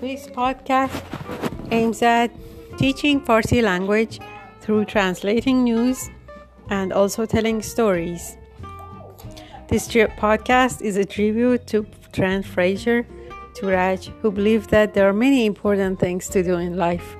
This podcast aims at teaching Farsi language through translating news and also telling stories. This podcast is a tribute to Trent Fraser, to Raj, who believed that there are many important things to do in life.